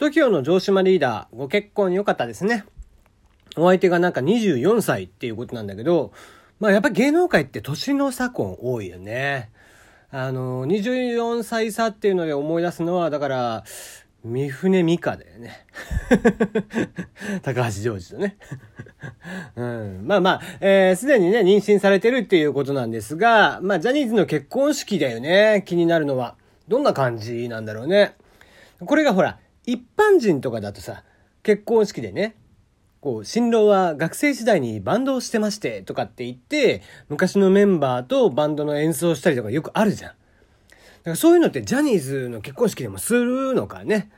TOKIO の城島リーダー、ご結婚良かったですね。お相手がなんか24歳っていうことなんだけど、まあやっぱ芸能界って年の差婚多いよね。あの、24歳差っていうので思い出すのは、だから、三船美香だよね。高橋ジョージとね。うん、まあまあ、えー、すでにね、妊娠されてるっていうことなんですが、まあ、ジャニーズの結婚式だよね。気になるのは。どんな感じなんだろうね。これがほら、一般人とかだとさ、結婚式でね、こう、新郎は学生時代にバンドをしてましてとかって言って、昔のメンバーとバンドの演奏したりとかよくあるじゃん。だからそういうのってジャニーズの結婚式でもするのかね。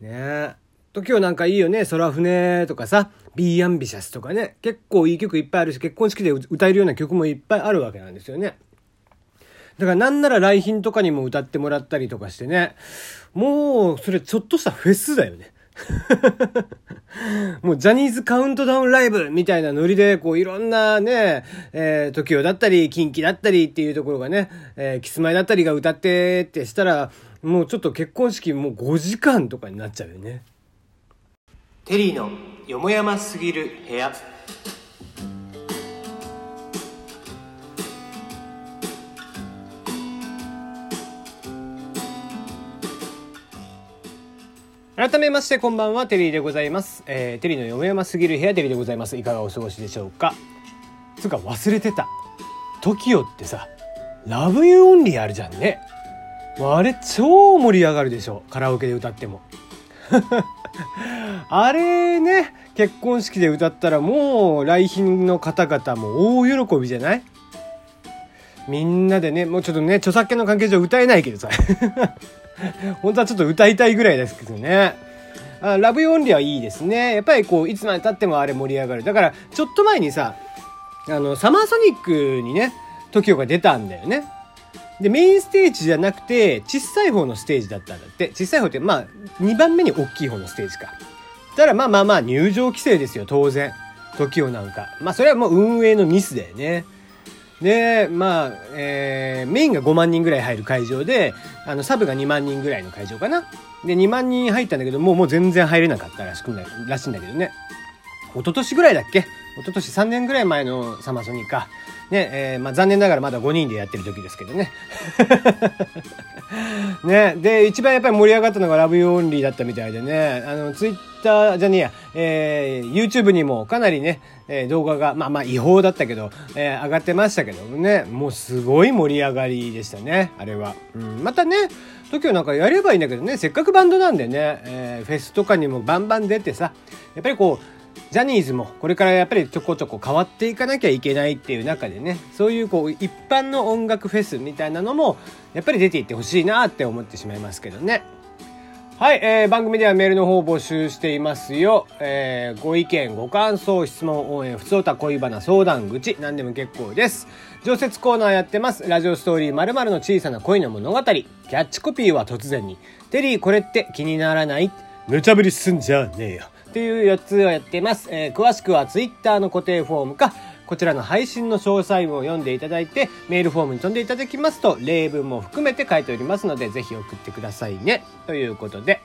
ねえ。と今日なんかいいよね。空船とかさ、Be Ambitious とかね。結構いい曲いっぱいあるし、結婚式で歌えるような曲もいっぱいあるわけなんですよね。だからなんなら来賓とかにも歌ってもらったりとかしてね。もう、それちょっとしたフェスだよね。もうジャニーズカウントダウンライブみたいなノリで、こういろんなね、えー、TOKIO だったり、キンキだったりっていうところがね、えー、キスマイだったりが歌ってってしたら、もうちょっと結婚式もう5時間とかになっちゃうよね。テリーのよもやますぎる部屋。改めましてこんばんは、テリーでございます。えー、テリーのよもやますぎる部屋テリーでございます。いかがお過ごしでしょうか？つうか忘れてた。TOKIO ってさ、ラブユーオンリーあるじゃんね。あれ超盛り上がるでしょ。カラオケで歌っても。あれね、結婚式で歌ったらもう来賓の方々も大喜びじゃない？みんなでね、もうちょっとね、著作権の関係上歌えないけどさ。本当はちょっと歌いたいぐらいですけどね。あラブユーオンリはいいですね。やっぱりこう、いつまで経ってもあれ盛り上がる。だから、ちょっと前にさ、あの、サマーソニックにね、TOKIO が出たんだよね。で、メインステージじゃなくて、小さい方のステージだったんだって。小さい方って、まあ、2番目に大きい方のステージか。だからまあまあまあ、入場規制ですよ、当然。TOKIO なんか。まあ、それはもう運営のミスだよね。で、まあ、えー、メインが5万人ぐらい入る会場で、あの、サブが2万人ぐらいの会場かな。で、2万人入ったんだけど、もうもう全然入れなかったらしくないらしいんだけどね。一昨年ぐらいだっけ？一昨年3年ぐらい前のサマソニーか。ね、えー、まあ残念ながらまだ5人でやってる時ですけどね。ね、で、一番やっぱり盛り上がったのがラブユーオンリーだったみたいでね、あの、ツイッターじゃねえや、えー、YouTube にもかなりね、えー、動画が、まあまあ違法だったけど、えー、上がってましたけどね、もうすごい盛り上がりでしたね、あれは。うん、またね、TOKIO なんかやればいいんだけどね、せっかくバンドなんでね、えー、フェスとかにもバンバン出てさ、やっぱりこう、ジャニーズもこれからやっぱりちょこちょこ変わっていかなきゃいけないっていう中でね、そういうこう一般の音楽フェスみたいなのもやっぱり出ていってほしいなって思ってしまいますけどね。はい、えー、番組ではメールの方を募集していますよ。えー、ご意見、ご感想、質問、応援、ふつおた、恋バナ、相談口、何でも結構です。常設コーナーやってます。ラジオストーリー〇〇の小さな恋の物語。キャッチコピーは突然に。テリーこれって気にならない？無茶ぶりすんじゃねえよ。という4つをやってます。えー、詳しくは Twitter の固定フォームか、こちらの配信の詳細を読んでいただいて、メールフォームに飛んでいただきますと、例文も含めて書いておりますので、ぜひ送ってくださいね。ということで。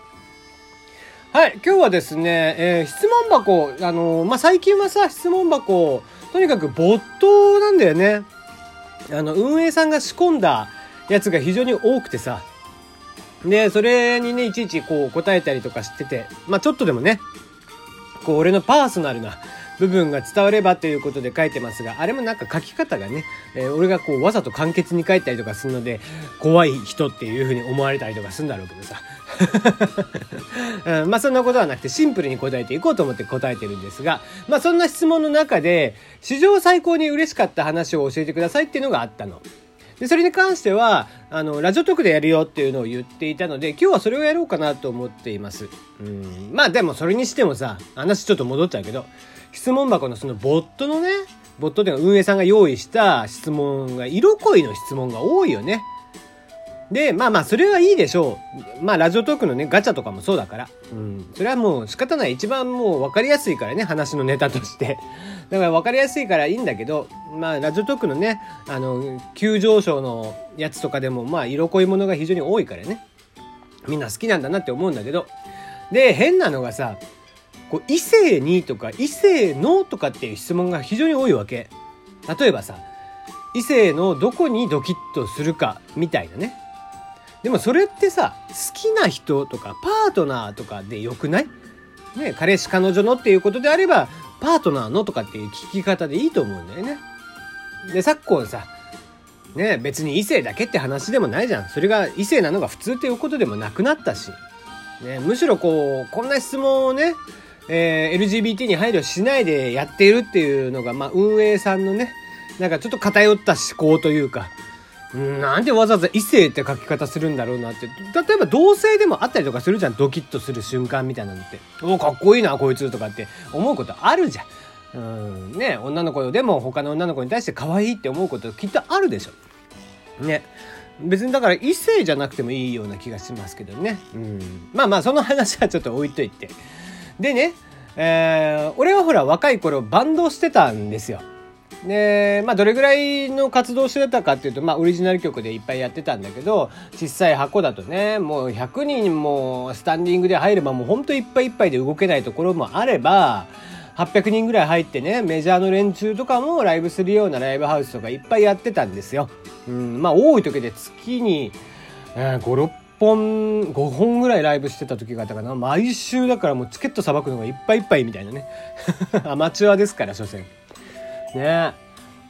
はい、今日はですね、えー、質問箱、あのー、まあ、最近はさ、質問箱、とにかく没頭なんだよね。あの、運営さんが仕込んだやつが非常に多くてさ、で、それにね、いちいちこう答えたりとかしてて、まあ、ちょっとでもね、こう俺のパーソナルな部分が伝わればということで書いてますが、あれもなんか書き方がね、えー、俺がこうわざと簡潔に書いたりとかするので、怖い人っていうふうに思われたりとかするんだろうけどさ。うん、まあそんなことはなくてシンプルに答えていこうと思って答えてるんですが、まあそんな質問の中で、史上最高に嬉しかった話を教えてくださいっていうのがあったの。で、それに関しては、あの、ラジオトークでやるよっていうのを言っていたので、今日はそれをやろうかなと思っています。うん。まあでもそれにしてもさ、話ちょっと戻っちゃうけど、質問箱のそのボットのね、ボットでいう運営さんが用意した質問が、色恋の質問が多いよね。で、まあまあ、それはいいでしょう。まあ、ラジオトークのね、ガチャとかもそうだから。うん。それはもう仕方ない。一番もう分かりやすいからね、話のネタとして。だから分かりやすいからいいんだけど、まあ、ラジオトークのね、あの、急上昇のやつとかでも、まあ、色濃いものが非常に多いからね。みんな好きなんだなって思うんだけど、で、変なのがさ、こう異性にとか異性のとかっていう質問が非常に多いわけ。例えばさ、異性のどこにドキッとするかみたいなね。でもそれってさ、好きな人とかパートナーとかでよくない？ね、彼氏彼女のっていうことであれば、パートナーのとかっていう聞き方でいいと思うんだよね。で、昨今さ、ね、別に異性だけって話でもないじゃん。それが異性なのが普通っていうことでもなくなったし。ね、むしろこう、こんな質問をね、えー、LGBT に配慮しないでやっているっていうのが、まあ、運営さんのね、なんかちょっと偏った思考というか、なんでわざわざ異性って書き方するんだろうなって。例えば同性でもあったりとかするじゃん。ドキッとする瞬間みたいなのって。おかっこいいな、こいつとかって思うことあるじゃん。うんね女の子でも他の女の子に対して可愛いって思うこときっとあるでしょ。ね。別にだから異性じゃなくてもいいような気がしますけどね。うん。まあまあその話はちょっと置いといて。でね、えー、俺はほら若い頃バンドしてたんですよ。で、まあどれぐらいの活動してたかっていうと、まあオリジナル曲でいっぱいやってたんだけど、小さい箱だとね、もう100人もスタンディングで入ればもうほんといっぱいいっぱいで動けないところもあれば、800人ぐらい入ってね、メジャーの連中とかもライブするようなライブハウスとかいっぱいやってたんですよ。うん、まあ多い時で月に、えー、5、6本、5本ぐらいライブしてた時があったかな。毎週だからもうチケットさばくのがいっぱいいっぱいみたいなね。アマチュアですから、所詮。ね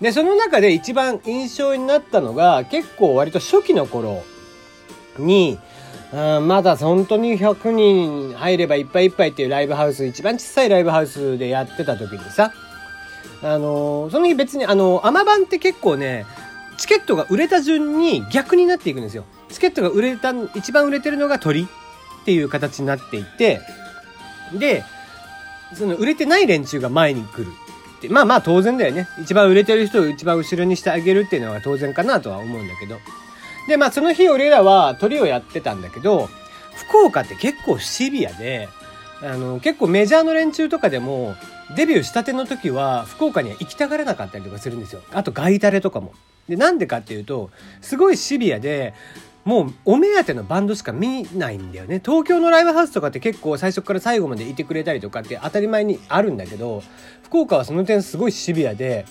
で、その中で一番印象になったのが、結構割と初期の頃に、うん、まだ本当に100人入ればいっぱいいっぱいっていうライブハウス、一番小さいライブハウスでやってた時にさ、あの、その日別に、あのー、アマ版って結構ね、チケットが売れた順に逆になっていくんですよ。チケットが売れた、一番売れてるのが鳥っていう形になっていて、で、その売れてない連中が前に来るって。まあまあ当然だよね。一番売れてる人を一番後ろにしてあげるっていうのは当然かなとは思うんだけど。で、まあその日俺らは鳥をやってたんだけど、福岡って結構シビアで、あの、結構メジャーの連中とかでも、デビューしたての時は、福岡には行きたがらなかったりとかするんですよ。あと、ガイタレとかも。で、なんでかっていうと、すごいシビアで、もうお目当てのバンドしか見ないんだよね。東京のライブハウスとかって結構最初から最後までいてくれたりとかって当たり前にあるんだけど、福岡はその点すごいシビアで、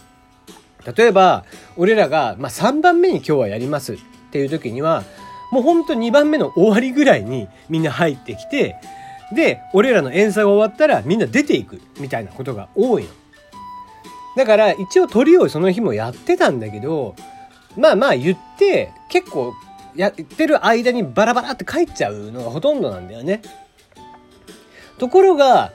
例えば、俺らが、まあ、3番目に今日はやりますっていう時には、もうほんと2番目の終わりぐらいにみんな入ってきて、で、俺らの演奏が終わったらみんな出ていくみたいなことが多いの。だから一応鳥をその日もやってたんだけど、まあまあ言って結構やってる間にバラバラって帰っちゃうのがほとんどなんだよね。ところが、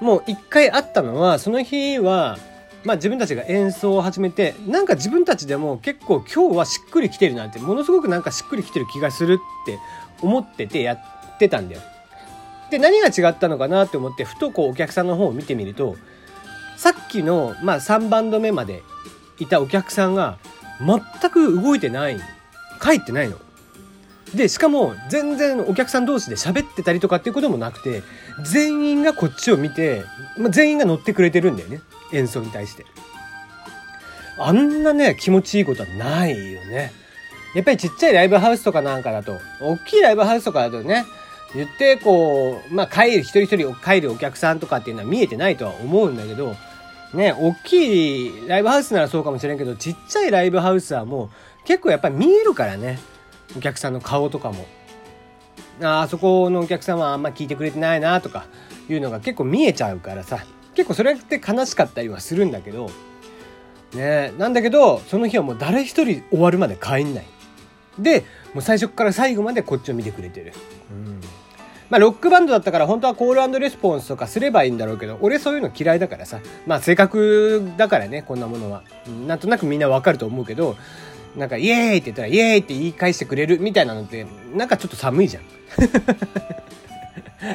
もう一回あったのは、その日は、まあ自分たちが演奏を始めて、なんか自分たちでも結構今日はしっくりきてるなんて、ものすごくなんかしっくりきてる気がするって思っててやってたんだよ。で、何が違ったのかなって思って、ふとこうお客さんの方を見てみると、さっきの、まあ3バンド目までいたお客さんが全く動いてない。帰ってないの。で、しかも全然お客さん同士で喋ってたりとかっていうこともなくて、全員がこっちを見て、まあ、全員が乗ってくれてるんだよね。演奏に対して。あんなね、気持ちいいことはないよね。やっぱりちっちゃいライブハウスとかなんかだと、大きいライブハウスとかだとね、言ってこう、まあ帰る、一人一人帰るお客さんとかっていうのは見えてないとは思うんだけど、ね、大きいライブハウスならそうかもしれんけど、ちっちゃいライブハウスはもう結構やっぱり見えるからね。お客さんの顔とかも。ああそこのお客さんはあんま聞いてくれてないなとかいうのが結構見えちゃうからさ。結構それって悲しかったりはするんだけど、ねなんだけど、その日はもう誰一人終わるまで帰んない。で、もう最初から最後までこっちを見てくれてる。うんまあ、ロックバンドだったから本当はコールレスポンスとかすればいいんだろうけど、俺そういうの嫌いだからさ。まあ、性格だからね、こんなものは。なんとなくみんなわかると思うけど、なんか、イエーイって言ったら、イエーイって言い返してくれるみたいなのって、なんかちょっと寒いじゃん。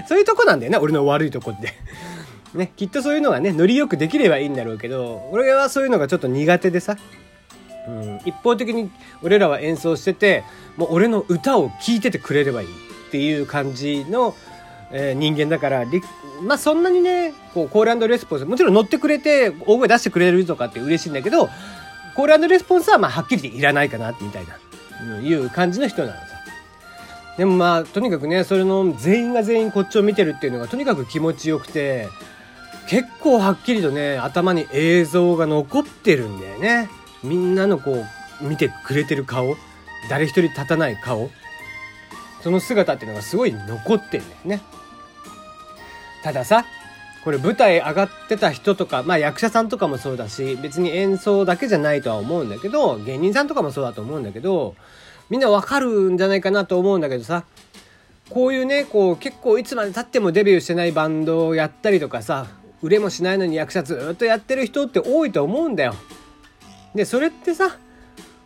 そういうとこなんだよね、俺の悪いとこって。ね、きっとそういうのがね、ノリよくできればいいんだろうけど、俺はそういうのがちょっと苦手でさ。うん、一方的に俺らは演奏してて、もう俺の歌を聴いててくれればいいっていう感じの、えー、人間だから、まあそんなにね、こうコールレスポンス、もちろん乗ってくれて大声出してくれるとかって嬉しいんだけど、コールレスポンスはまあはっきり言っていらないかな、みたいな、うん、いう感じの人なのさ。でもまあとにかくねそれの全員が全員こっちを見てるっていうのがとにかく気持ちよくて結構はっきりとね頭に映像が残ってるんだよねみんなのこう見てくれてる顔誰一人立たない顔その姿っていうのがすごい残ってるんだよねたださこれ舞台上がってた人とか、まあ役者さんとかもそうだし、別に演奏だけじゃないとは思うんだけど、芸人さんとかもそうだと思うんだけど、みんなわかるんじゃないかなと思うんだけどさ、こういうね、こう結構いつまで経ってもデビューしてないバンドをやったりとかさ、売れもしないのに役者ずっとやってる人って多いと思うんだよ。で、それってさ、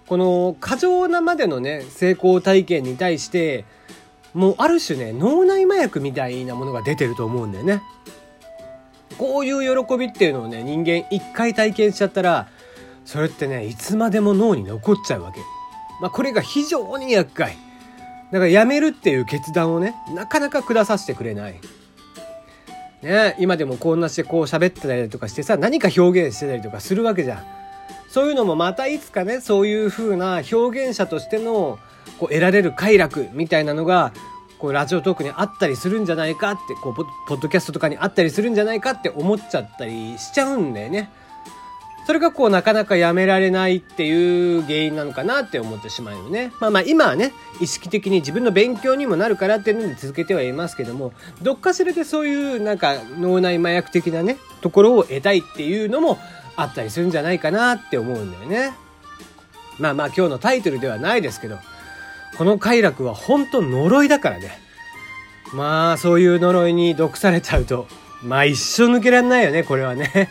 この過剰なまでのね、成功体験に対して、もうある種ね、脳内麻薬みたいなものが出てると思うんだよね。こういう喜びっていうのをね、人間一回体験しちゃったら、それってね、いつまでも脳に残っちゃうわけ。まあ、これが非常に厄介。だからやめるっていう決断をね、なかなか下させてくれない。ね今でもこんなしてこう喋ってたりとかしてさ、何か表現してたりとかするわけじゃん。そういうのもまたいつかね、そういう風な表現者としてのこう得られる快楽みたいなのがこうラジオトークにあったりするんじゃないかってこうポッドキャストとかにあったりするんじゃないかって思っちゃったりしちゃうんだよね。それがこうなかなかやめられないっていう原因なのかなって思ってしまうよね。まあまあ今はね、意識的に自分の勉強にもなるからっていうので続けてはいますけども、どっかしらでそういうなんか脳内麻薬的なね、ところを得たいっていうのもあったりするんじゃないかなって思うんだよね。まあまあ今日のタイトルではないですけど、この快楽は本当呪いだからね。まあ、そういう呪いに毒されちゃうと、まあ一生抜けられないよね、これはね。